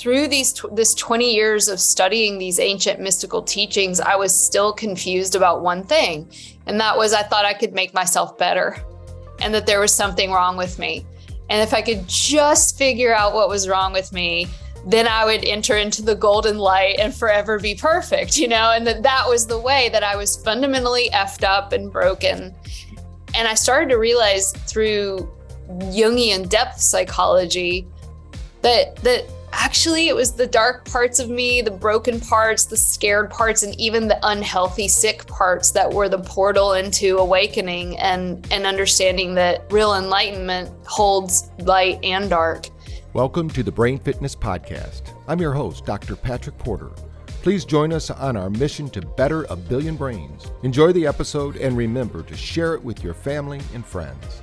through these this 20 years of studying these ancient mystical teachings, I was still confused about one thing, and that was I thought I could make myself better, and that there was something wrong with me. And if I could just figure out what was wrong with me, then I would enter into the golden light and forever be perfect, you know? And that that was the way that I was fundamentally effed up and broken. And I started to realize through Jungian depth psychology that that actually it was the dark parts of me, the broken parts, the scared parts, and even the unhealthy, sick parts that were the portal into awakening and, and understanding that real enlightenment holds light and dark. Welcome to the Brain Fitness Podcast. I'm your host, Dr. Patrick Porter. Please join us on our mission to better a billion brains. Enjoy the episode and remember to share it with your family and friends.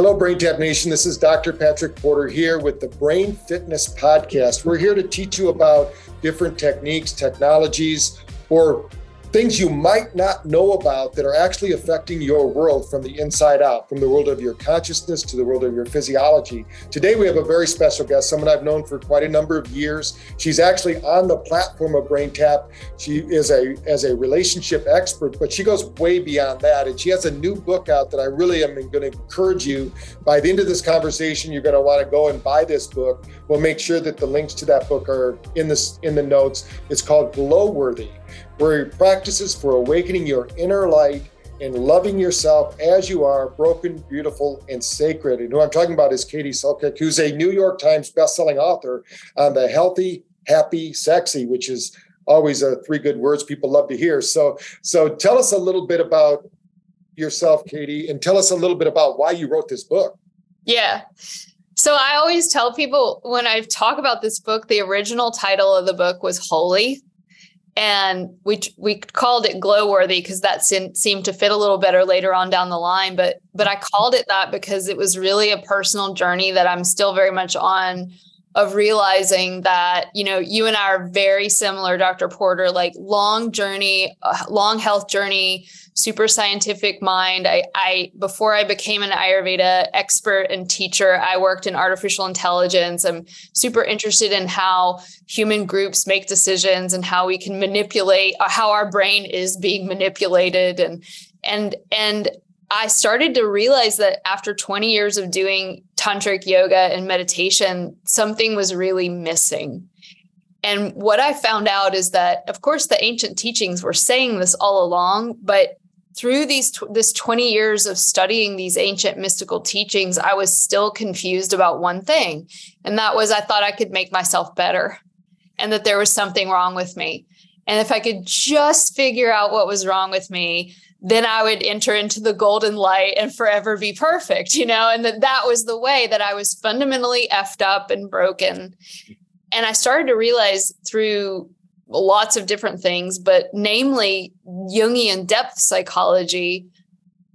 Hello, Brain Tap Nation. This is Dr. Patrick Porter here with the Brain Fitness Podcast. We're here to teach you about different techniques, technologies, or things you might not know about that are actually affecting your world from the inside out, from the world of your consciousness to the world of your physiology. Today, we have a very special guest, someone I've known for quite a number of years. She's actually on the platform of BrainTap. She is a as a relationship expert, but she goes way beyond that. And she has a new book out that I really am going to encourage you. By the end of this conversation, you're going to want to go and buy this book. We'll make sure that the links to that book are in this in the notes. It's called Glowworthy where he practices for awakening your inner light and loving yourself as you are, broken, beautiful, and sacred. And who I'm talking about is Katie Silcox, who's a New York Times bestselling author on the healthy, happy, sexy, which is always a three good words people love to hear. So, so tell us a little bit about yourself, Katie, and tell us a little bit about why you wrote this book. Yeah. So I always tell people when I talk about this book, the original title of the book was Holy and we we called it glowworthy because that seemed to fit a little better later on down the line. But but i called it that because it was really a personal journey that i'm still very much on of realizing that you know you and i are very similar dr porter like long journey uh, long health journey super scientific mind. I, I before I became an Ayurveda expert and teacher, I worked in artificial intelligence. I'm super interested in how human groups make decisions and how we can manipulate uh, how our brain is being manipulated and and and I started to realize that after 20 years of doing tantric yoga and meditation, something was really missing. And what I found out is that, of course, the ancient teachings were saying this all along, but through these this 20 years of studying these ancient mystical teachings i was still confused about one thing and that was i thought i could make myself better and that there was something wrong with me and if i could just figure out what was wrong with me then i would enter into the golden light and forever be perfect you know? And that that was the way that i was fundamentally effed up and broken. And i started to realize through lots of different things, but namely Jungian depth psychology,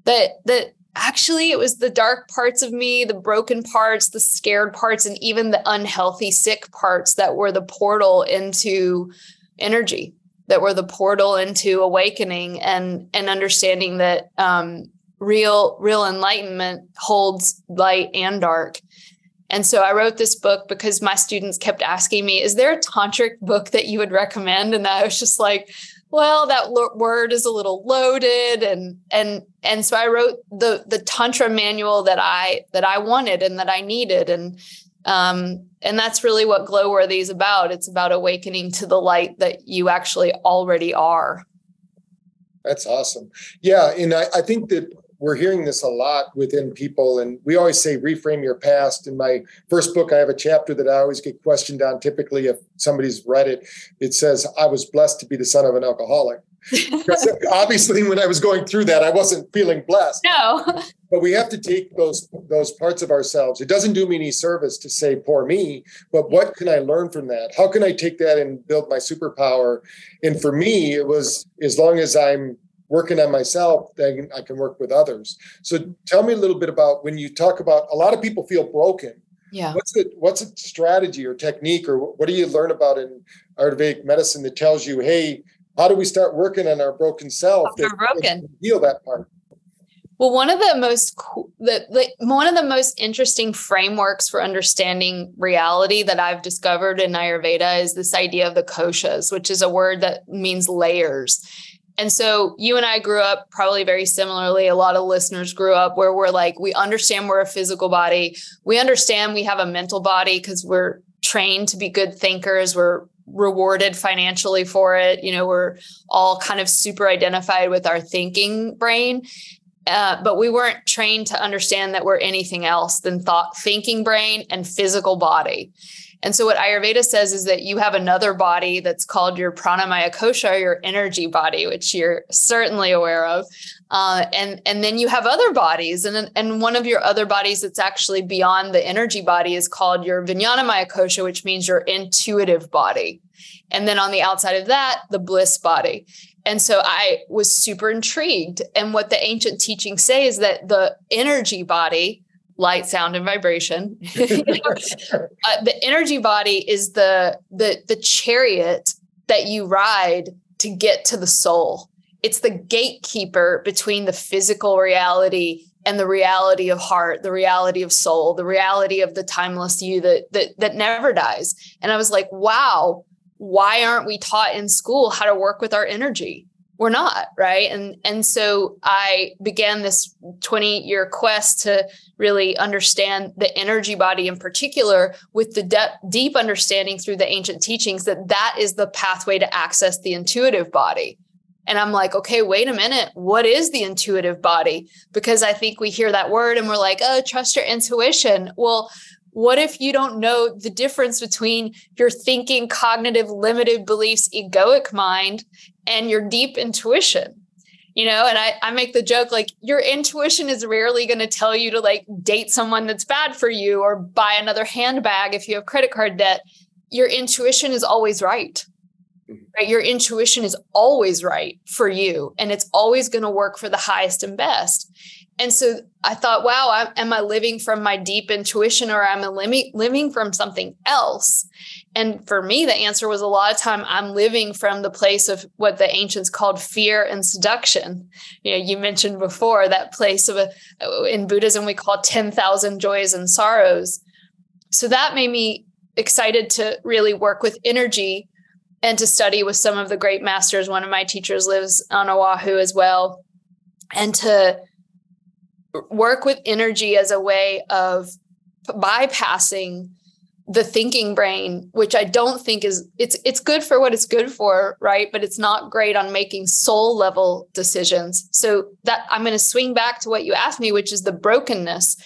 that that actually it was the dark parts of me, the broken parts, the scared parts, and even the unhealthy, sick parts that were the portal into energy, that were the portal into awakening and and understanding that um, real real enlightenment holds light and dark. And so I wrote this book because my students kept asking me, is there a tantric book that you would recommend? And I was just like, well, that lo- word is a little loaded. And and and so I wrote the the tantra manual that I that I wanted and that I needed. And um and that's really what glowworthy is about. It's about awakening to the light that you actually already are. That's awesome. Yeah, and I, I think that we're hearing this a lot within people and we always say reframe your past in my first book i have a chapter that i always get questioned on typically if somebody's read it it says i was blessed to be the son of an alcoholic obviously when i was going through that i wasn't feeling blessed no but we have to take those those parts of ourselves it doesn't do me any service to say poor me but what can i learn from that how can i take that and build my superpower and for me it was as long as i'm working on myself, then I can work with others. So tell me a little bit about when you talk about a lot of people feel broken. Yeah. What's the what's a strategy or technique or what do you learn about in Ayurvedic medicine that tells you, hey, how do we start working on our broken self? We're broken. Heal that part. Well, one of the most the, the one of the most interesting frameworks for understanding reality that I've discovered in Ayurveda is this idea of the koshas, which is a word that means layers. And so you and I grew up probably very similarly. A lot of listeners grew up where we're like, we understand we're a physical body. We understand we have a mental body because we're trained to be good thinkers. We're rewarded financially for it. You know, we're all kind of super identified with our thinking brain. Uh, but we weren't trained to understand that we're anything else than thought thinking brain and physical body. And so what Ayurveda says is that you have another body that's called your pranamaya kosha, your energy body, which you're certainly aware of. Uh, and and then you have other bodies, and and one of your other bodies that's actually beyond the energy body is called your vijnanamaya kosha, which means your intuitive body. And then on the outside of that, the bliss body. And so I was super intrigued. And what the ancient teachings say is that the energy body, light, sound, and vibration, uh, the energy body is the, the, the chariot that you ride to get to the soul. It's the gatekeeper between the physical reality and the reality of heart, the reality of soul, the reality of the timeless you that that that never dies. And I was like, wow, why aren't we taught in school how to work with our energy? We're not, right? And and so I began this 20 year quest to really understand the energy body in particular with the de- deep understanding through the ancient teachings that that is the pathway to access the intuitive body. And I'm like, okay, wait a minute. What is the intuitive body? Because I think we hear that word and we're like, oh, trust your intuition. Well, what if you don't know the difference between your thinking, cognitive, limited beliefs, egoic mind and your deep intuition? You know, and I, I make the joke like your intuition is rarely going to tell you to like date someone that's bad for you or buy another handbag if you have credit card debt. Your intuition is always right. Mm-hmm. Right? Your intuition is always right for you and it's always going to work for the highest and best. And so I thought, wow, I, am I living from my deep intuition or am I living, living from something else? And for me, the answer was a lot of time I'm living from the place of what the ancients called fear and seduction. You know, you mentioned before that place of a, in Buddhism, we call 10,000 joys and sorrows. So that made me excited to really work with energy and to study with some of the great masters. One of my teachers lives on Oahu as well. And to work with energy as a way of bypassing the thinking brain which i don't think is it's it's good for what it's good for right? But it's not great on making soul level decisions. So that i'm going to swing back to what you asked me which is the brokenness.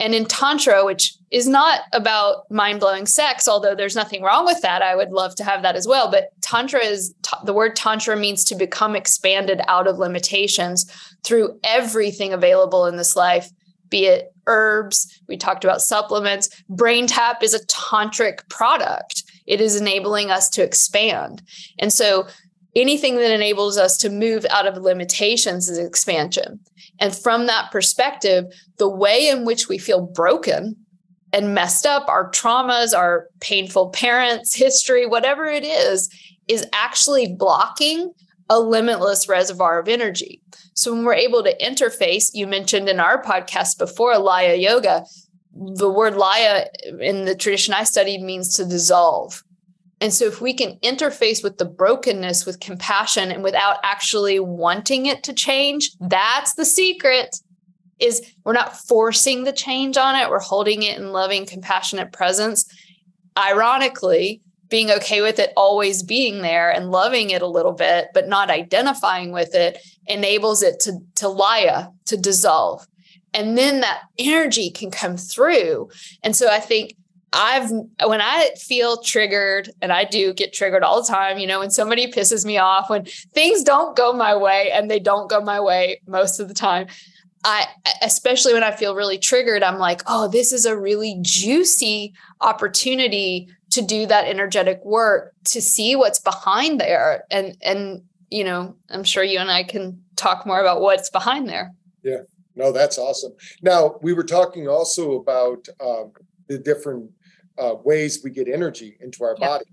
And in Tantra, which is not about mind blowing sex, although there's nothing wrong with that, I would love to have that as well. But Tantra is the word Tantra means to become expanded out of limitations through everything available in this life, be it herbs, we talked about supplements. Brain Tap is a tantric product, it is enabling us to expand. And so anything that enables us to move out of limitations is expansion. And from that perspective, the way in which we feel broken and messed up, our traumas, our painful parents, history, whatever it is, is actually blocking a limitless reservoir of energy. So when we're able to interface, you mentioned in our podcast before, Laya Yoga, the word Laya in the tradition I studied means to dissolve. And so, if we can interface with the brokenness with compassion and without actually wanting it to change, that's the secret. Is we're not forcing the change on it, we're holding it in loving, compassionate presence. Ironically, being okay with it always being there and loving it a little bit, but not identifying with it enables it to, to laya, uh, to dissolve. And then that energy can come through. And so I think I've when I feel triggered, and I do get triggered all the time, you know, when somebody pisses me off, when things don't go my way, and they don't go my way most of the time. I, especially when I feel really triggered, I'm like, oh, this is a really juicy opportunity to do that energetic work, to see what's behind there. And, and, you know, I'm sure you and I can talk more about what's behind there. Yeah, no, that's awesome. Now, we were talking also about um, the different uh, ways we get energy into our yeah. body.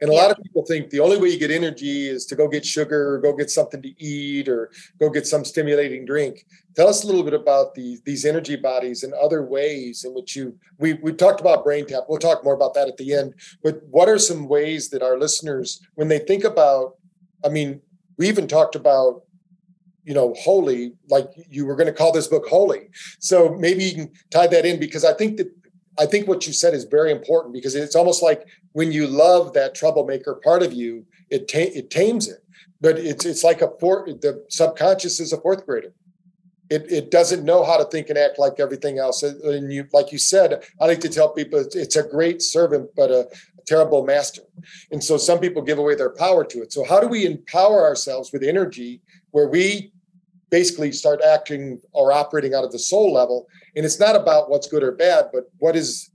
And a yeah. lot of people think the only way you get energy is to go get sugar or go get something to eat or go get some stimulating drink. Tell us a little bit about the, these energy bodies and other ways in which you we we talked about brain tap. We'll talk more about that at the end. But what are some ways that our listeners, when they think about, I mean, we even talked about you know holy like you were going to call this book holy so maybe you can tie that in because i think that i think what you said is very important because it's almost like when you love that troublemaker part of you it ta- it tames it. But it's it's like a the subconscious is a fourth grader. It, it doesn't know how to think and act like everything else. And you like you said i like to tell people it's a great servant but a terrible master. And so some people give away their power to it. So how do we empower ourselves with energy where we basically start acting or operating out of the soul level. And it's not about what's good or bad, but what is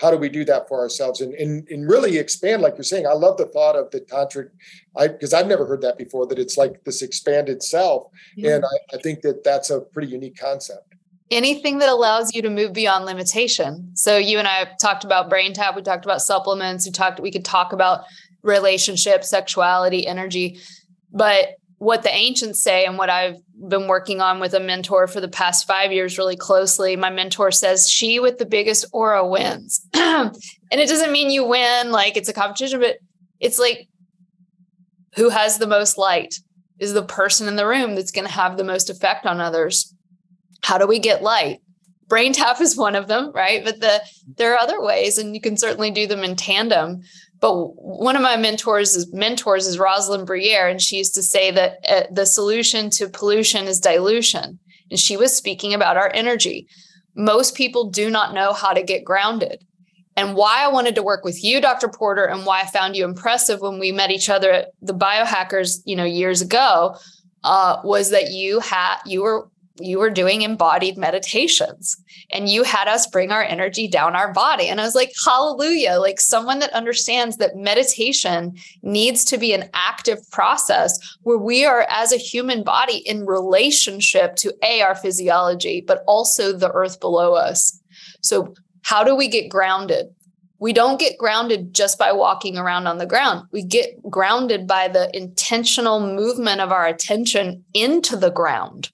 how do we do that for ourselves? And, and, and really expand like you're saying i love the thought of the tantric i because i've never heard that before that it's like this expanded self. Yeah. and I, I think that that's a pretty unique concept. Anything that allows you to move beyond limitation. So you and i talked about brain tap we talked about supplements we talked we could talk about relationship sexuality energy. But what the ancients say and what I've been working on with a mentor for the past five years really closely. My mentor says she with the biggest aura wins. and it doesn't mean you win like it's a competition, but it's like who has the most light is the person in the room that's going to have the most effect on others. How do we get light? Brain tap is one of them, right? But the there are other ways, and you can certainly do them in tandem. But one of my mentors is mentors is Rosalyn Bruyere, and she used to say that uh, the solution to pollution is dilution. And she was speaking about our energy. Most people do not know how to get grounded. And why I wanted to work with you, Dr. Porter, and why I found you impressive when we met each other at the biohackers, you know, years ago, uh, was that you had you were you were doing embodied meditations and you had us bring our energy down our body. And I was like, hallelujah, like someone that understands that meditation needs to be an active process where we are, as a human body, in relationship to A, our physiology, but also the earth below us. So, how do we get grounded? We don't get grounded just by walking around on the ground. We get grounded by the intentional movement of our attention into the ground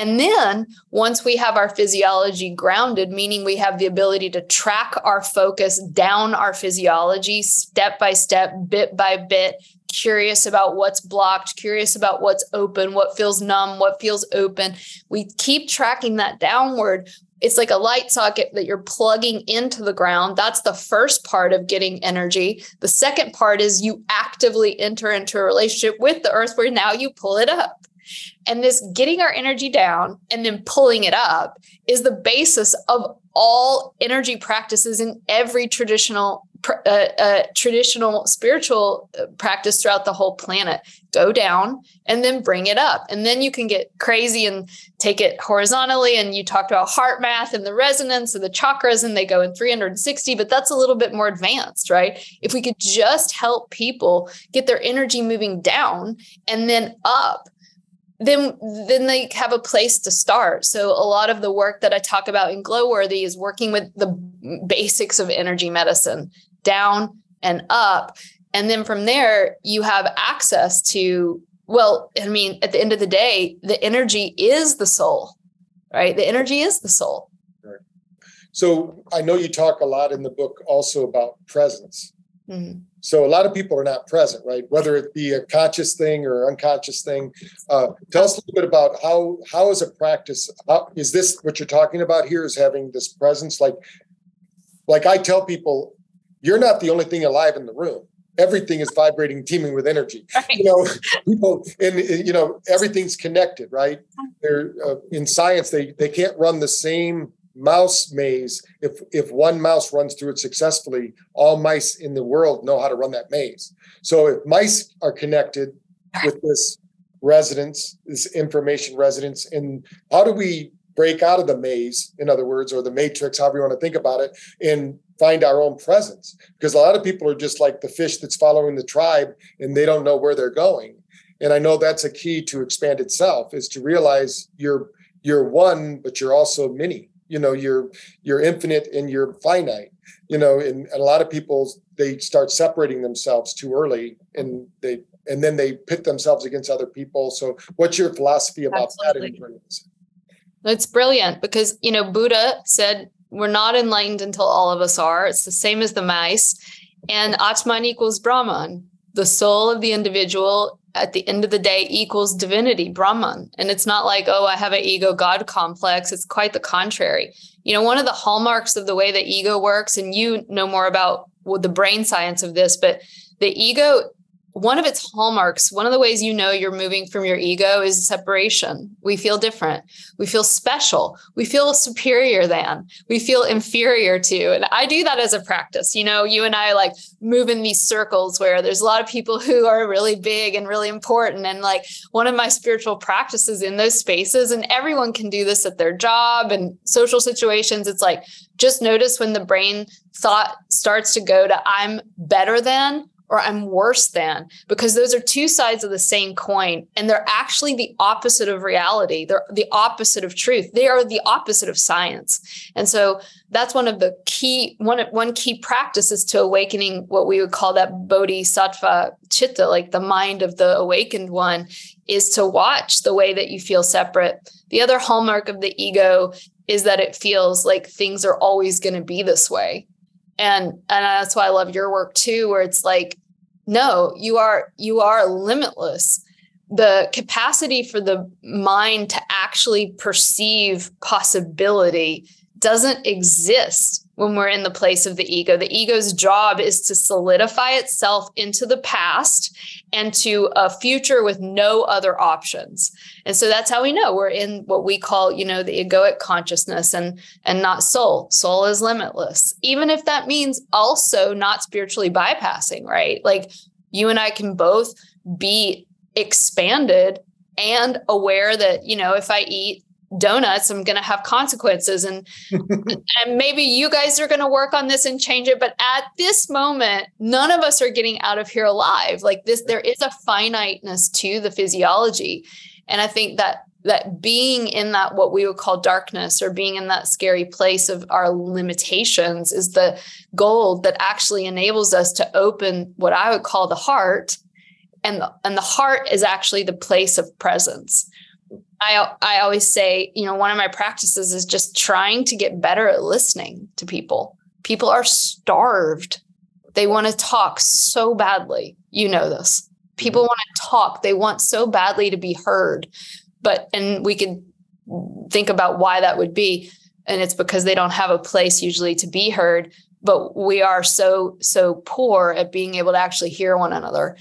and then once we have our physiology grounded, meaning we have the ability to track our focus down our physiology step by step, bit by bit, curious about what's blocked, curious about what's open, what feels numb, what feels open. We keep tracking that downward. It's like a light socket that you're plugging into the ground. That's the first part of getting energy. The second part is you actively enter into a relationship with the earth where now you pull it up. And this getting our energy down and then pulling it up is the basis of all energy practices in every traditional uh, uh, traditional spiritual uh, practice throughout the whole planet. Go down and then bring it up. And then you can get crazy and take it horizontally. And you talked about heart math and the resonance of the chakras, and they go in 360, but that's a little bit more advanced, right? If we could just help people get their energy moving down and then up then then they have a place to start. So a lot of the work that i talk about in glowworthy is working with the basics of energy medicine down and up. And then from there you have access to well i mean at the end of the day the energy is the soul right? The energy is the soul. Right. so i know you talk a lot in the book also about presence. Mm-hmm. So a lot of people are not present, right? Whether it be a conscious thing or unconscious thing. Uh, tell us a little bit about how how is a practice? How, is this what you're talking about here? Is having this presence? Like, like I tell people, you're not the only thing alive in the room. Everything is vibrating, teeming with energy. Right. You know, people, and you know, everything's connected, right? They're uh, in science. They they can't run the same mouse maze if if one mouse runs through it successfully all mice in the world know how to run that maze. So if mice are connected with this resonance this information resonance and how do we break out of the maze in other words or the matrix however you want to think about it and find our own presence? Because a lot of people are just like the fish that's following the tribe and they don't know where they're going. And i know that's a key to expand itself is to realize you're you're one but you're also many you know you're you're infinite and you're finite you know, and, and a lot of people they start separating themselves too early, and they and then they pit themselves against other people. So, what's your philosophy about Absolutely. that? It's brilliant because you know Buddha said we're not enlightened until all of us are. It's the same as the mice, and Atman equals Brahman. The soul of the individual at the end of the day equals divinity, Brahman. And it's not like, oh, I have an ego God complex. It's quite the contrary. You know, one of the hallmarks of the way the ego works, and you know more about the brain science of this, but the ego one of its hallmarks, one of the ways you know you're moving from your ego is separation. We feel different. We feel special. We feel superior than. We feel inferior to. And I do that as a practice. You know, you and I like move in these circles where there's a lot of people who are really big and really important. And like one of my spiritual practices in those spaces, and everyone can do this at their job and social situations. It's like just notice when the brain thought starts to go to I'm better than or I'm worse than, because those are two sides of the same coin. And they're actually the opposite of reality. They're the opposite of truth. They are the opposite of science. And so that's one of the key, one, one key practices to awakening what we would call that bodhisattva chitta, like the mind of the awakened one, is to watch the way that you feel separate. The other hallmark of the ego is that it feels like things are always going to be this way and and that's why i love your work too where it's like no you are you are limitless. The capacity for the mind to actually perceive possibility doesn't exist when we're in the place of the ego. The ego's job is to solidify itself into the past and to a future with no other options. And so that's how we know we're in what we call, you know, the egoic consciousness and and not soul. Soul is limitless. Even if that means also not spiritually bypassing, right? Like you and I can both be expanded and aware that, you know, if I eat donuts i'm going to have consequences. And and maybe you guys are going to work on this and change it but at this moment none of us are getting out of here alive. Like this there is a finiteness to the physiology. And i think that that being in that what we would call darkness or being in that scary place of our limitations is the gold that actually enables us to open what i would call the heart. And the, and the heart is actually the place of presence I I always say, you know, one of my practices is just trying to get better at listening to people. People are starved. They want to talk so badly. You know this. People want to talk. They want so badly to be heard. But and we could think about why that would be and it's because they don't have a place usually to be heard but we are so so poor at being able to actually hear one another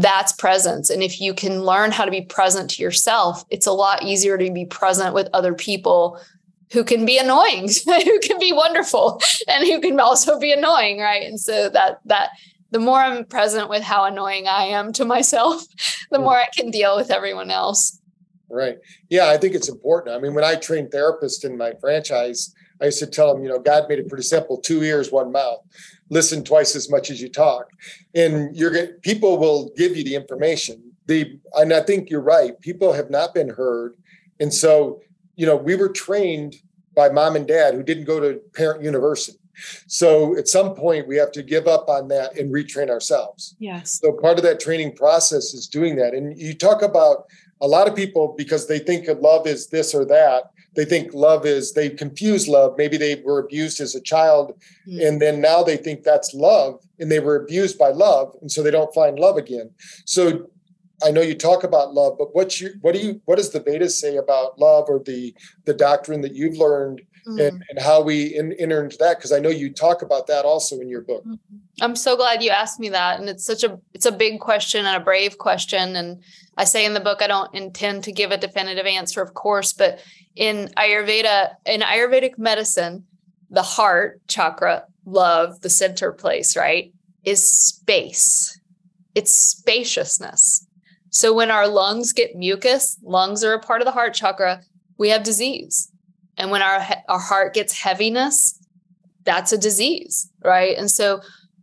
that's presence. And if you can learn how to be present to yourself, it's a lot easier to be present with other people who can be annoying, who can be wonderful, and who can also be annoying, right? And so that that the more I'm present with how annoying I am to myself, the mm. more I can deal with everyone else. Right. Yeah, I think it's important. I mean, when I train therapists in my franchise, I used to tell them, you know, God made it pretty simple: two ears, one mouth listen twice as much as you talk. And you're people will give you the information. The and i think you're right people have not been heard. And so you know we were trained by mom and dad who didn't go to parent university. So at some point we have to give up on that and retrain ourselves. Yes. So part of that training process is doing that. And you talk about a lot of people because they think of love is this or that they think love is they confuse love maybe they were abused as a child mm-hmm. and then now they think that's love and they were abused by love and so they don't find love again so i know you talk about love but what's your what do you what does the vedas say about love or the the doctrine that you've learned mm-hmm. and, and how we in, enter into that because i know you talk about that also in your book mm-hmm. i'm so glad you asked me that and it's such a it's a big question and a brave question and i say in the book i don't intend to give a definitive answer of course but in Ayurveda, in Ayurvedic medicine, the heart chakra, love, the center place, right, is space. It's spaciousness. So when our lungs get mucus, lungs are a part of the heart chakra, we have disease. And when our our heart gets heaviness, that's a disease, right? And so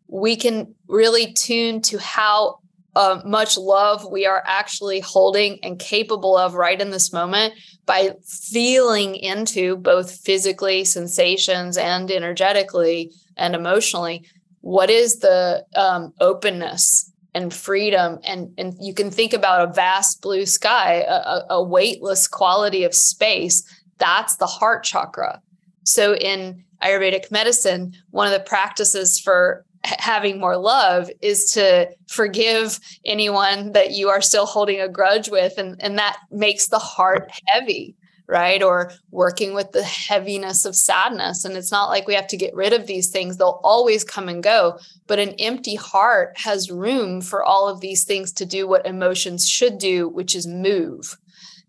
we can really tune to how uh, much love we are actually holding and capable of right in this moment by feeling into both physically sensations and energetically and emotionally what is the um, openness and freedom and and you can think about a vast blue sky a, a weightless quality of space that's the heart chakra so in ayurvedic medicine one of the practices for having more love is to forgive anyone that you are still holding a grudge with and and that makes the heart heavy right? Or working with the heaviness of sadness. And it's not like we have to get rid of these things, they'll always come and go. But an empty heart has room for all of these things to do what emotions should do, which is move.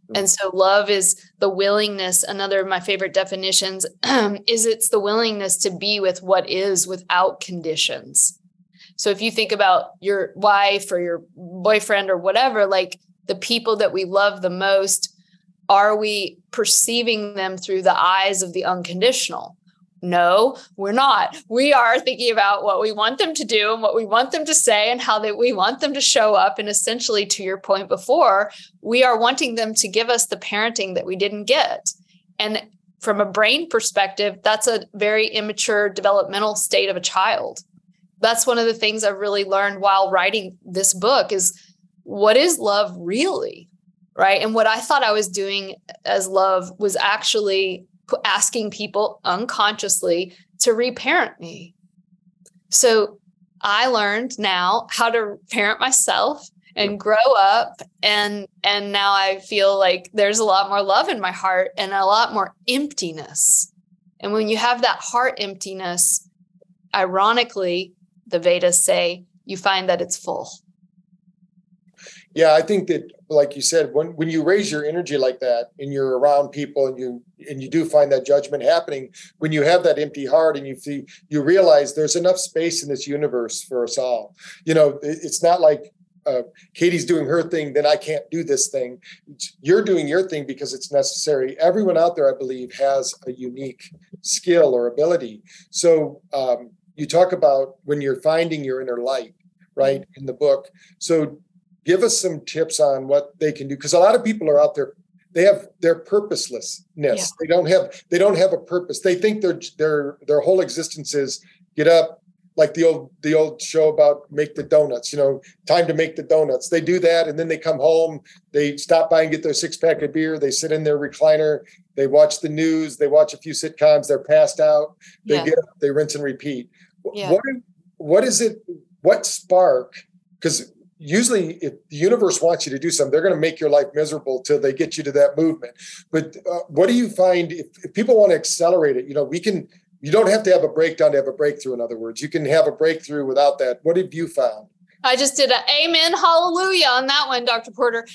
Mm-hmm. And so love is the willingness. Another of my favorite definitions is it's the willingness to be with what is without conditions. So if you think about your wife or your boyfriend or whatever, like the people that we love the most, are we perceiving them through the eyes of the unconditional? No, we're not. We are thinking about what we want them to do and what we want them to say and how that we want them to show up. And essentially, to your point before, we are wanting them to give us the parenting that we didn't get. And from a brain perspective, that's a very immature developmental state of a child. That's one of the things I've really learned while writing this book is what is love really? right? And what I thought I was doing as love was actually asking people unconsciously to reparent me. So I learned now how to parent myself and grow up and and now I feel like there's a lot more love in my heart and a lot more emptiness. And when you have that heart emptiness, ironically, the Vedas say you find that it's full. Yeah, I think that like you said, when when you raise your energy like that and you're around people and you and you do find that judgment happening, when you have that empty heart and you see you realize there's enough space in this universe for us all. You know, it's not like uh, Katie's doing her thing, then I can't do this thing. You're doing your thing because it's necessary. Everyone out there, I believe, has a unique skill or ability. So um, you talk about when you're finding your inner light, right, in the book. So give us some tips on what they can do because a lot of people are out there they have their purposelessness yeah. they don't have they don't have a purpose they think their their their whole existence is get up like the old the old show about make the donuts you know time to make the donuts they do that and then they come home they stop by and get their six pack of beer they sit in their recliner they watch the news they watch a few sitcoms they're passed out they yeah. get up they rinse and repeat yeah. what what is it what spark because usually if the universe wants you to do something they're going to make your life miserable till they get you to that movement. But uh, what do you find if, if, people want to accelerate it you know we can you don't have to have a breakdown to have a breakthrough in other words. You can have a breakthrough without that. What have you found? I just did an amen hallelujah on that one dr porter.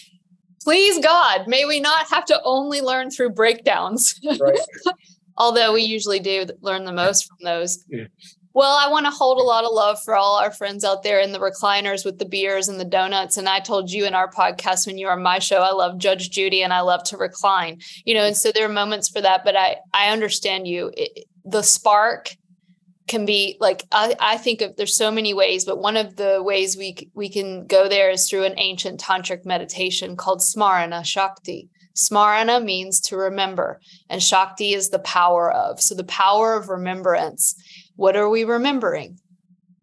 Please god may we not have to only learn through breakdowns. Right. although we usually do learn the most from those. Yeah. Well, I want to hold a lot of love for all our friends out there in the recliners with the beers and the donuts. And I told you in our podcast when you were on my show, I love Judge Judy and I love to recline, you know, and so there are moments for that. But I, I understand you. It, the spark can be like I, I think of there's so many ways, but one of the ways we we can go there is through an ancient tantric meditation called Smarana Shakti. Smarana means to remember, and Shakti is the power of. So the power of remembrance what are we remembering?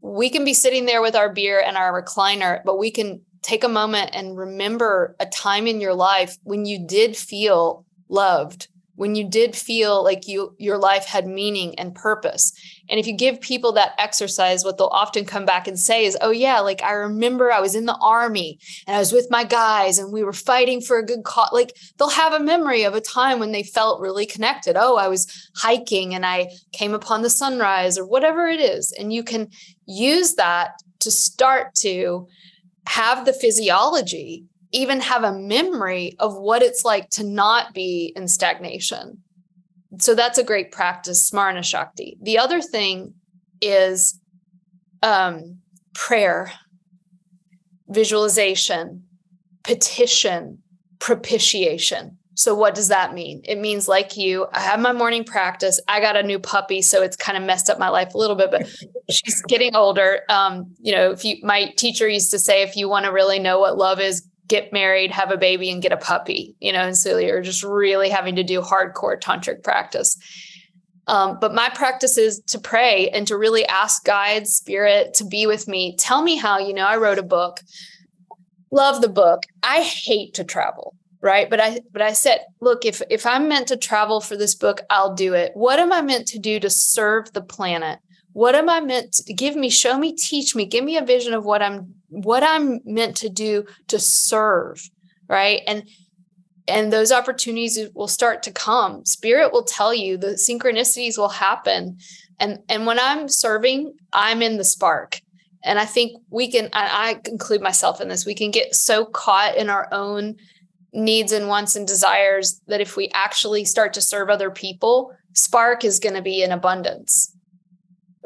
We can be sitting there with our beer and our recliner, but we can take a moment and remember a time in your life when you did feel loved, when you did feel like you your life had meaning and purpose. And if you give people that exercise what they'll often come back and say is oh yeah like i remember i was in the army and i was with my guys and we were fighting for a good cause like they'll have a memory of a time when they felt really connected. Oh i was hiking and i came upon the sunrise or whatever it is. And you can use that to start to have the physiology even have a memory of what it's like to not be in stagnation. So that's a great practice, Smarana Shakti. The other thing is um, prayer, visualization, petition, propitiation. So, what does that mean? It means, like you, I have my morning practice. I got a new puppy, so it's kind of messed up my life a little bit, but she's getting older. Um, you know, if you, my teacher used to say, if you want to really know what love is, get married, have a baby, and get a puppy, you know, and so you're just really having to do hardcore tantric practice. Um, but my practice is to pray and to really ask guides, spirit to be with me. Tell me how, you know, I wrote a book, love the book. I hate to travel right but i but i said look if if i'm meant to travel for this book i'll do it what am i meant to do to serve the planet what am i meant to give me show me teach me give me a vision of what i'm what i'm meant to do to serve right? And and those opportunities will start to come. Spirit will tell you the synchronicities will happen. And and when i'm serving i'm in the spark. And i think we can I, I include myself in this we can get so caught in our own needs and wants and desires that if we actually start to serve other people spark is going to be in abundance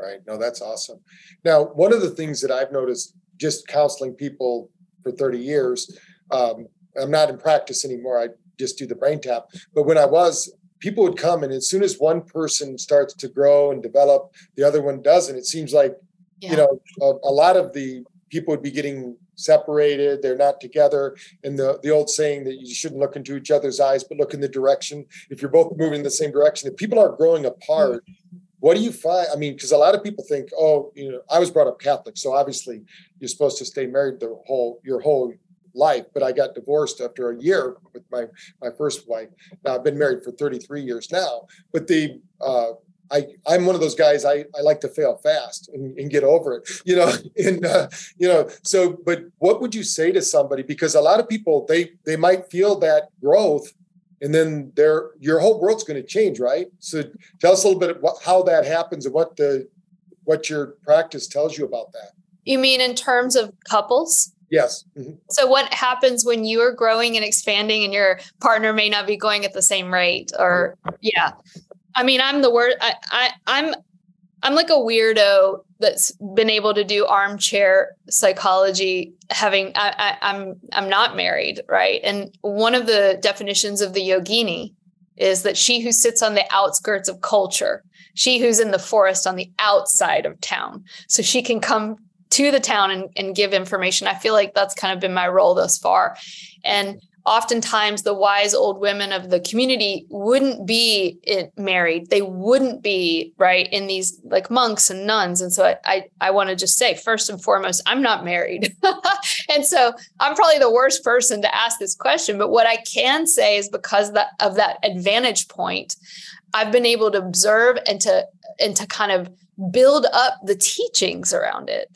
right no that's awesome now one of the things that i've noticed just counseling people for 30 years um, I'm not in practice anymore. I just do the brain tap. But when I was, people would come, and as soon as one person starts to grow and develop, the other one doesn't. It seems like, yeah. you know, a, a lot of the people would be getting separated they're not together and the, the old saying that you shouldn't look into each other's eyes but look in the direction if you're both moving in the same direction if people are growing apart mm-hmm. What do you find i mean because a lot of people think oh you know i was brought up catholic so obviously you're supposed to stay married the whole your whole life, but I got divorced after a year with my my first wife. Now I've been married for 33 years now, but the uh, I I'm one of those guys. I I like to fail fast and, and get over it, you know. And uh, you know, so but what would you say to somebody? Because a lot of people they they might feel that growth, and then their your whole world's going to change, right? So tell us a little bit about how that happens and what the what your practice tells you about that. You mean in terms of couples? Yes. Mm-hmm. So what happens when you are growing and expanding and your partner may not be going at the same rate or yeah. I mean, I'm the word I, I I'm I'm like a weirdo that's been able to do armchair psychology having I, I I'm I'm not married, right? And one of the definitions of the yogini is that she who sits on the outskirts of culture, she who's in the forest on the outside of town. So she can come to the town and, and give information. I feel like that's kind of been my role thus far. And oftentimes the wise old women of the community wouldn't be married. They wouldn't be right in these like monks and nuns. And so i i, I want to just say first and foremost i'm not married. And so i'm probably the worst person to ask this question but what i can say is because that, of that advantage point i've been able to observe and to and to kind of build up the teachings around it.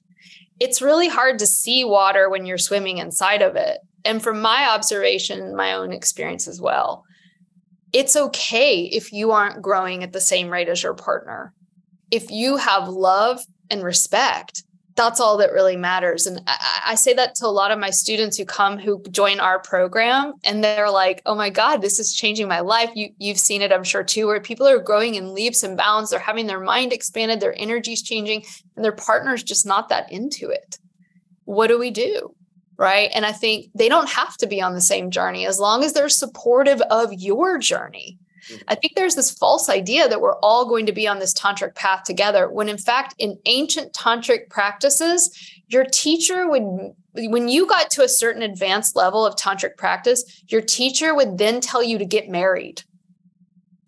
It's really hard to see water when you're swimming inside of it. And from my observation, my own experience as well, it's okay if you aren't growing at the same rate as your partner. If you have love and respect, that's all that really matters. And I, I, say that to a lot of my students who come who join our program and they're like, oh my God, this is changing my life. You, you've seen it, I'm sure, too, where people are growing in leaps and bounds. They're having their mind expanded, their energy's changing, and their partner's just not that into it. What do we do? Right. And I think they don't have to be on the same journey as long as they're supportive of your journey Mm-hmm. I think there's this false idea that we're all going to be on this tantric path together, when in fact, in ancient tantric practices, your teacher would, when you got to a certain advanced level of tantric practice, your teacher would then tell you to get married.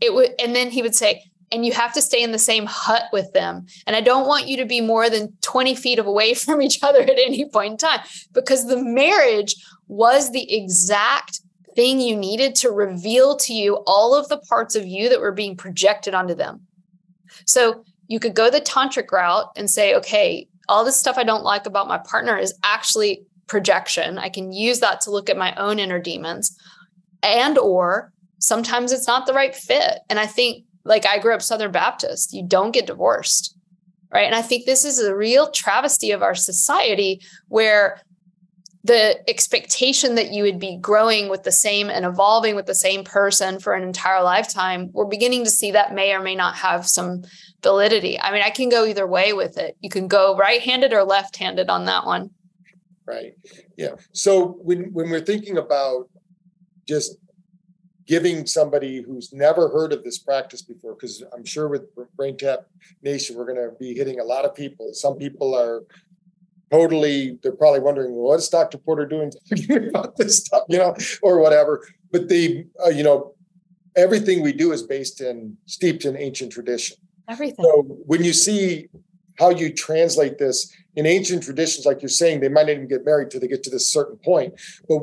It would, and then he would say, and you have to stay in the same hut with them. And I don't want you to be more than 20 feet away from each other at any point in time because the marriage was the exact thing you needed to reveal to you all of the parts of you that were being projected onto them. So you could go the tantric route and say, okay, all this stuff I don't like about my partner is actually projection. I can use that to look at my own inner demons. And or sometimes it's not the right fit. And I think like I grew up Southern Baptist, you don't get divorced. Right. And I think this is a real travesty of our society where the expectation that you would be growing with the same and evolving with the same person for an entire lifetime, we're beginning to see that may or may not have some validity. I mean, I can go either way with it. You can go right handed or left handed on that one. Right. Yeah. So when, when we're thinking about just giving somebody who's never heard of this practice before, because I'm sure with Brain Tap Nation, we're going to be hitting a lot of people. Some people are totally they're probably wondering well, what's dr porter doing about this stuff you know or whatever but the uh, you know everything we do is based in steeped in ancient tradition. Everything. So when you see how you translate this in ancient traditions, like you're saying, they might not even get married till they get to this certain point. But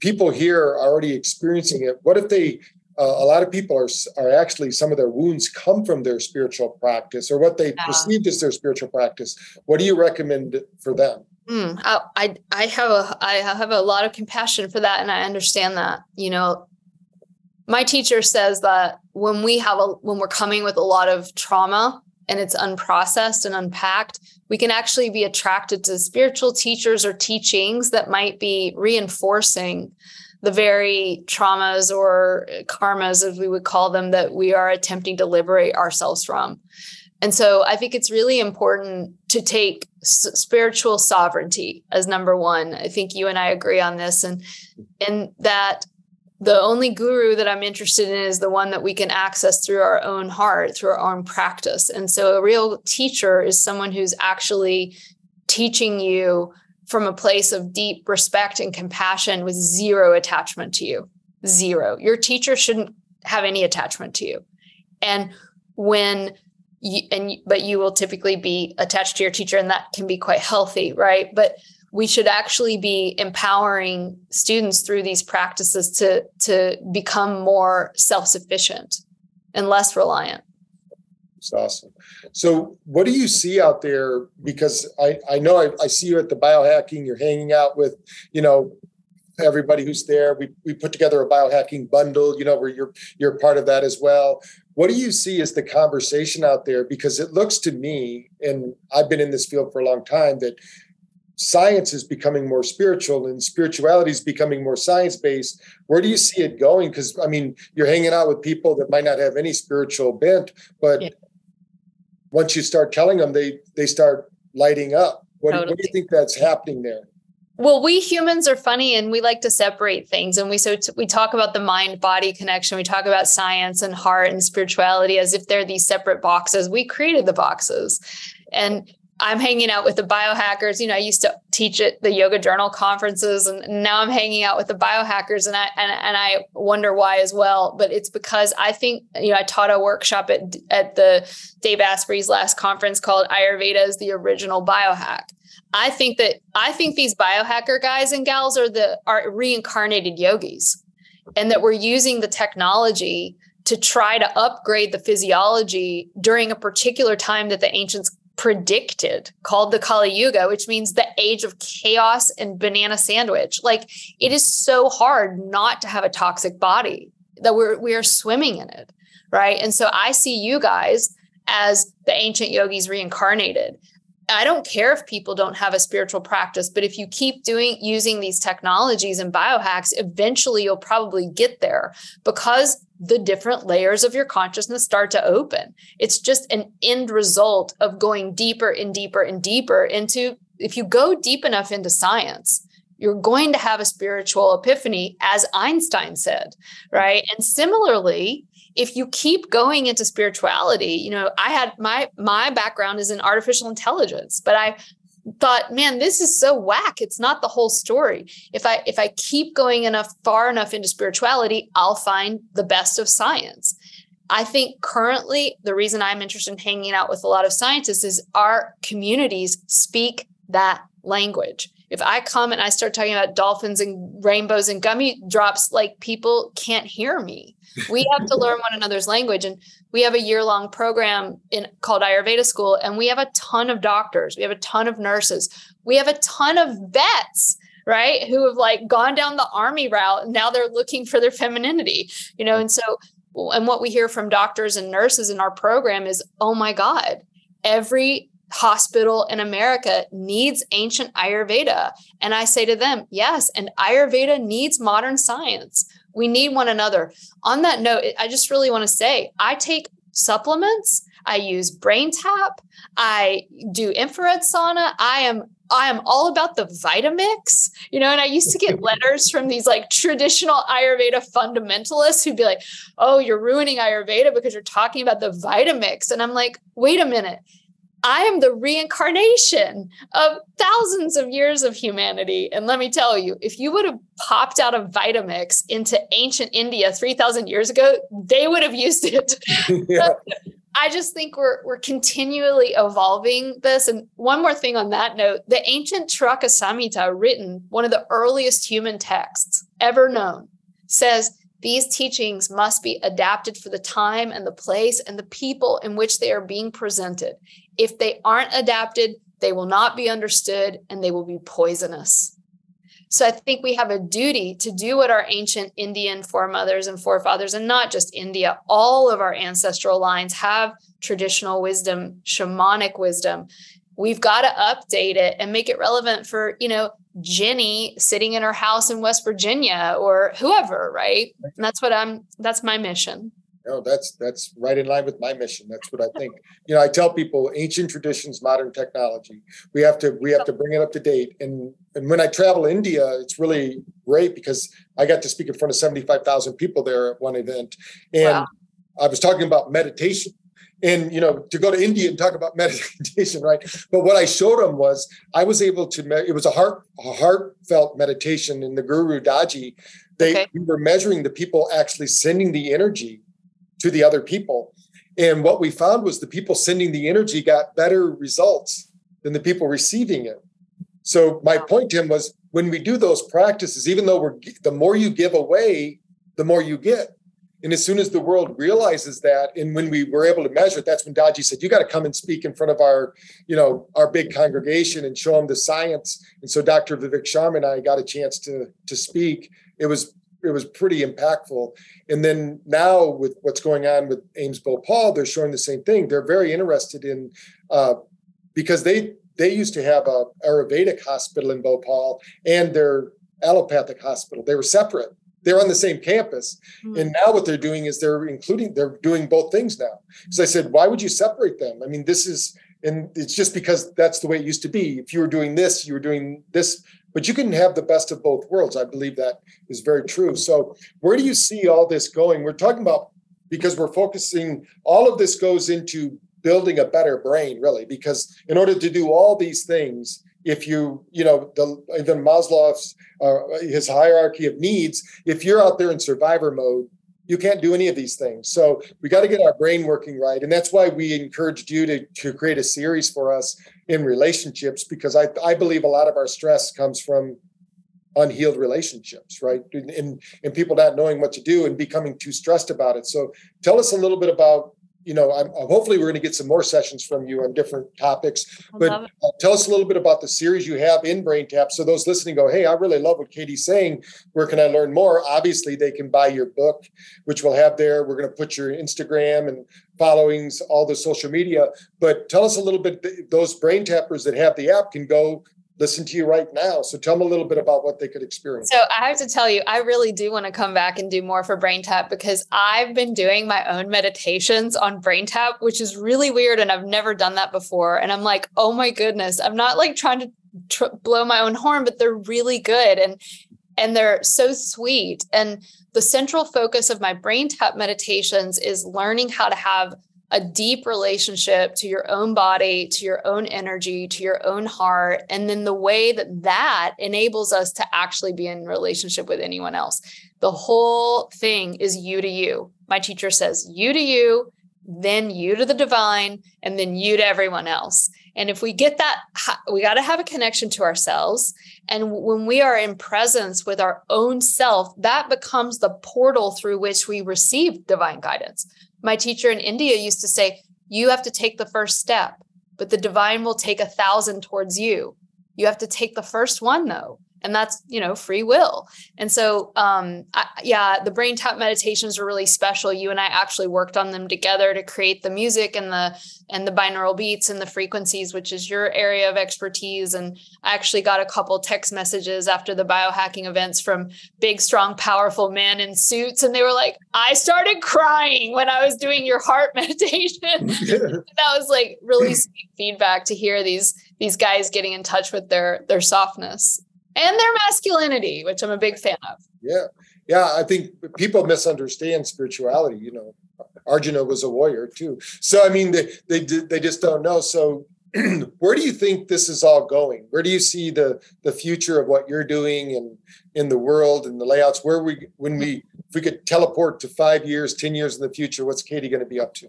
people here are already experiencing it. What if they uh, a lot of people are are actually some of their wounds come from their spiritual practice or what they yeah. perceived as their spiritual practice. What do you recommend for them? Mm, I I have a I have a lot of compassion for that, and I understand that. You know, my teacher says that when we have a when we're coming with a lot of trauma and it's unprocessed and unpacked, we can actually be attracted to spiritual teachers or teachings that might be reinforcing the very traumas or karmas, as we would call them, that we are attempting to liberate ourselves from. And so I think it's really important to take spiritual sovereignty as number one. I think you and I agree on this, and and that the only guru that I'm interested in is the one that we can access through our own heart, through our own practice. And so a real teacher is someone who's actually teaching you from a place of deep respect and compassion with zero attachment to you. Zero. Your teacher shouldn't have any attachment to you. And when you, and but you will typically be attached to your teacher and that can be quite healthy, right? But we should actually be empowering students through these practices to to become more self-sufficient and less reliant. It's awesome. So what do you see out there? Because i i know I, I see you at the biohacking you're hanging out with you know everybody who's there. We, we put together a biohacking bundle you know where you're you're part of that as well. What do you see as the conversation out there? Because it looks to me and i've been in this field for a long time that science is becoming more spiritual and spirituality is becoming more science based where do you see it going? Because i mean you're hanging out with people that might not have any spiritual bent but yeah. once you start telling them they they start lighting up. What, totally. what do you think that's happening there? Well we humans are funny and we like to separate things and we so t- we talk about the mind body connection we talk about science and heart and spirituality as if they're these separate boxes. We created the boxes. And I'm hanging out with the biohackers. You know, I used to teach at the yoga journal conferences and now I'm hanging out with the biohackers and I and, and I wonder why as well. But it's because I think, you know, I taught a workshop at at the Dave Asprey's last conference called Ayurveda is the original biohack. I think that I think these biohacker guys and gals are the are reincarnated yogis and that we're using the technology to try to upgrade the physiology during a particular time that the ancients predicted called the Kali Yuga, which means the age of chaos and banana sandwich. Like it is so hard not to have a toxic body that we're we are swimming in it. Right. And so I see you guys as the ancient yogis reincarnated. I don't care if people don't have a spiritual practice, but if you keep doing using these technologies and biohacks, eventually you'll probably get there because the different layers of your consciousness start to open. It's just an end result of going deeper and deeper and deeper into, if you go deep enough into science, you're going to have a spiritual epiphany, as Einstein said, right? And similarly, if you keep going into spirituality, you know, I had my my background is in artificial intelligence, but I thought man this is so whack. It's not the whole story. If i if i keep going enough far enough into spirituality i'll find the best of science. I think currently the reason i'm interested in hanging out with a lot of scientists is our communities speak that language if I come and I start talking about dolphins and rainbows and gummy drops, like people can't hear me. We have to learn one another's language. And we have a year long program in called Ayurveda School, and we have a ton of doctors, we have a ton of nurses, we have a ton of vets right who have like gone down the army route and now they're looking for their femininity you know and so and what we hear from doctors and nurses in our program is oh my god every hospital in America needs ancient Ayurveda. And I say to them, yes, and Ayurveda needs modern science. We need one another. On that note, I just really want to say I take supplements. I use brain tap. I do infrared sauna. I am I am all about the Vitamix, you know, and I used to get letters from these like traditional Ayurveda fundamentalists who'd be like, oh, you're ruining Ayurveda because you're talking about the Vitamix. And I'm like, wait a minute. I am the reincarnation of thousands of years of humanity. And let me tell you, if you would have popped out of Vitamix into ancient India 3,000 years ago, they would have used it. yeah. I just think we're we're continually evolving this. And one more thing on that note, the ancient Charaka Samhita, written one of the earliest human texts ever known, says these teachings must be adapted for the time and the place and the people in which they are being presented. If they aren't adapted, they will not be understood and they will be poisonous. So I think we have a duty to do what our ancient Indian foremothers and forefathers, and not just India, all of our ancestral lines have traditional wisdom, shamanic wisdom. We've got to update it and make it relevant for, you know, Jenny sitting in her house in West Virginia or whoever, right? And that's what I'm that's my mission. No, that's that's right in line with my mission. That's what I think. You know, I tell people ancient traditions, modern technology. We have to we have to bring it up to date. And and when I travel India, it's really great because I got to speak in front of 75,000 people there at one event. And wow. I was talking about meditation and you know to go to india and talk about meditation right but what i showed them was i was able to it was a heart a heartfelt meditation in the guru Daaji they okay. we were measuring the people actually sending the energy to the other people and what we found was the people sending the energy got better results than the people receiving it so my point to him was when we do those practices even though we're the more you give away the more you get and as soon as the world realizes that, and when we were able to measure it, that's when Daaji said, "You got to come and speak in front of our, you know, our big congregation and show them the science." And so Dr. Vivek Sharma and I got a chance to to speak. It was it was pretty impactful. And then now with what's going on with AIIMS Bhopal, they're showing the same thing. They're very interested in uh, because they they used to have a Ayurvedic hospital in Bhopal and their allopathic hospital. They were separate they're on the same campus. Mm-hmm. And now what they're doing is they're including, they're doing both things now. So I said, why would you separate them? I mean, this is, and it's just because that's the way it used to be. If you were doing this, you were doing this, but you can have the best of both worlds. I believe that is very true. So where do you see all this going? We're talking about because we're focusing, all of this goes into building a better brain, really, because in order to do all these things, if you you know the even maslow's uh, his hierarchy of needs if you're out there in survivor mode you can't do any of these things. So we got to get our brain working right. And that's why we encouraged you to, to create a series for us in relationships because I, I believe a lot of our stress comes from unhealed relationships right? And, and people not knowing what to do and becoming too stressed about it. So tell us a little bit about you know, I'm, I'm, hopefully we're going to get some more sessions from you on different topics. but uh, tell us a little bit about the series you have in Brain Tap. So those listening go, hey, I really love what Katie's saying. Where can I learn more? Obviously, they can buy your book, which we'll have there. We're going to put your Instagram and followings, all the social media. But tell us a little bit. Those brain tappers that have the app can go listen to you right now. So tell them a little bit about what they could experience. So I have to tell you, I really do want to come back and do more for Brain Tap because I've been doing my own meditations on Brain Tap, which is really weird. And I've never done that before. And I'm like, oh my goodness, I'm not like trying to tr- blow my own horn, but they're really good. And and they're so sweet. And the central focus of my brain tap meditations is learning how to have a deep relationship to your own body, to your own energy, to your own heart. And then the way that that enables us to actually be in relationship with anyone else. The whole thing is you to you. My teacher says you to you, then you to the divine, and then you to everyone else. And if we get that, we got to have a connection to ourselves. And when we are in presence with our own self, that becomes the portal through which we receive divine guidance. My teacher in India used to say, You have to take the first step, but the divine will take a thousand towards you. You have to take the first one, though and that's you know free will. And so um I, yeah the brain tap meditations are really special. You and i actually worked on them together to create the music and the and the binaural beats and the frequencies which is your area of expertise. And i actually got a couple text messages after the biohacking events from big strong powerful men in suits. And they were like i started crying when i was doing your heart meditation. That was like really sweet feedback to hear these these guys getting in touch with their their softness and their masculinity, which I'm a big fan of. Yeah. Yeah. I think people misunderstand spirituality. You know, Arjuna was a warrior too. So, I mean, they, they, they just don't know. So, where do you think this is all going? Where do you see the the future of what you're doing and in the world and the layouts? Where we when we if we could teleport to five years, ten years in the future, what's Katie going to be up to?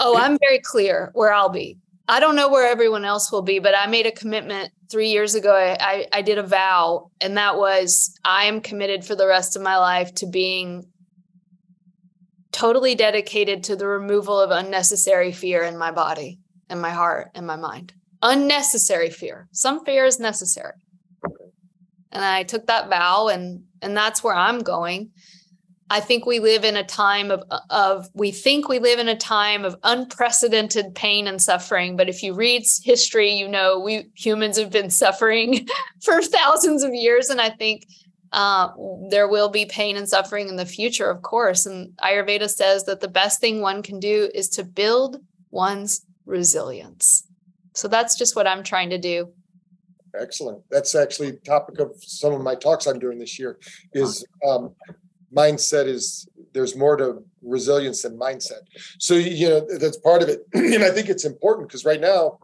oh, I'm very clear where I'll be. I don't know where everyone else will be, but I made a commitment three years ago. I, I, did a vow, and that was I am committed for the rest of my life to being totally dedicated to the removal of unnecessary fear in my body and my heart and my mind. Unnecessary fear. Some fear is necessary. And I took that vow and and that's where I'm going. I think we live in a time of of we think we live in a time of unprecedented pain and suffering, but if you read history, you know we humans have been suffering for thousands of years, and I think uh, there will be pain and suffering in the future, of course. And Ayurveda says that the best thing one can do is to build one's resilience. So that's just what I'm trying to do. Excellent. That's actually topic of some of my talks I'm doing this year is um, mindset is there's more to resilience than mindset. So you know that's part of it. and I think it's important because right now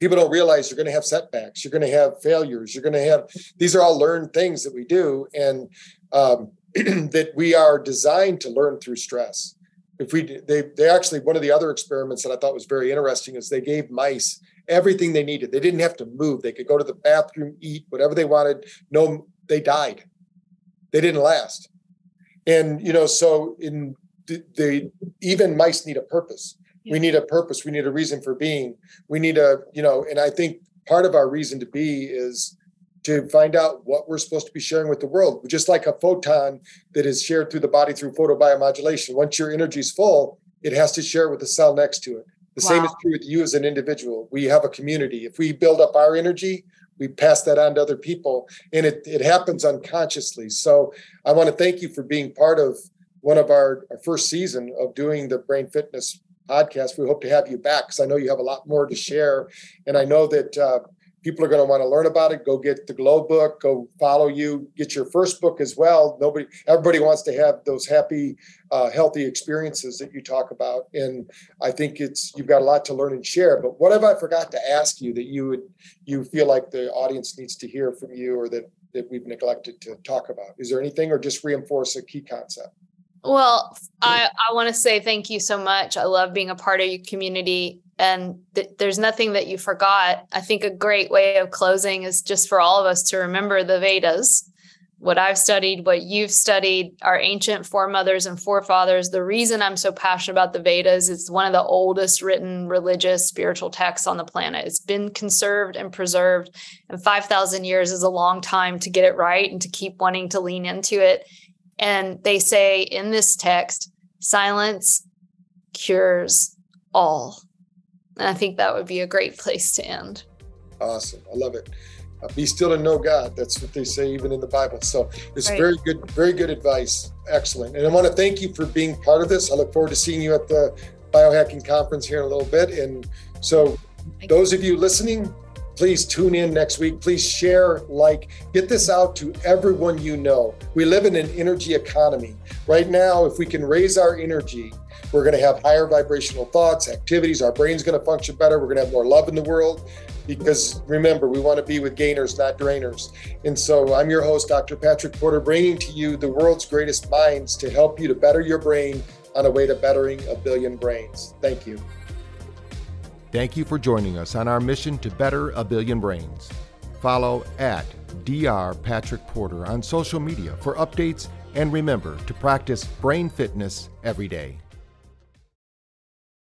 people don't realize you're going to have setbacks you're going to have failures you're going to have these are all learned things that we do and um, that we are designed to learn through stress if we they they actually one of the other experiments that I thought was very interesting is they gave mice everything they needed. They didn't have to move. They could go to the bathroom, eat whatever they wanted. No, they died. They didn't last. And you know, so in the, the even mice need a purpose. Yeah. We need a purpose. We need a reason for being. We need a you know, and I think part of our reason to be is to find out what we're supposed to be sharing with the world. Just like a photon that is shared through the body through photobiomodulation. Once your energy is full, it has to share with the cell next to it. The wow. same is true with you as an individual. We have a community. If we build up our energy, we pass that on to other people, and it, it happens unconsciously. So I want to thank you for being part of one of our, our first season of doing the brain fitness podcast. We hope to have you back because I know you have a lot more to share, and I know that uh, people are going to want to learn about it go get the glow book go follow you get your first book as well. Nobody everybody wants to have those happy uh, healthy experiences that you talk about and i think it's you've got a lot to learn and share but what have i forgot to ask you that you would you feel like the audience needs to hear from you or that that we've neglected to talk about? Is there anything or just reinforce a key concept? Well, I, I want to say thank you so much. I love being a part of your community and th- there's nothing that you forgot. I think a great way of closing is just for all of us to remember the Vedas, what I've studied, what you've studied, our ancient foremothers and forefathers. The reason I'm so passionate about the Vedas is one of the oldest written religious spiritual texts on the planet. It's been conserved and preserved, and 5,000 years is a long time to get it right and to keep wanting to lean into it. And they say in this text, silence cures all and I think that would be a great place to end. Awesome. I love it. Uh, be still and know God. That's what they say even in the Bible. So it's right. very good, very good advice. Excellent. And I want to thank you for being part of this. I look forward to seeing you at the biohacking conference here in a little bit. And so those of you listening, please tune in next week. Please share, like, get this out to everyone you know. We live in an energy economy. Right now, if we can raise our energy, we're going to have higher vibrational thoughts, activities. Our brain's going to function better. We're going to have more love in the world because remember, we want to be with gainers, not drainers. And so I'm your host, Dr. Patrick Porter, bringing to you the world's greatest minds to help you to better your brain on a way to bettering a billion brains. Thank you. Thank you for joining us on our mission to better a billion brains. Follow at Dr. Patrick Porter on social media for updates and remember to practice brain fitness every day.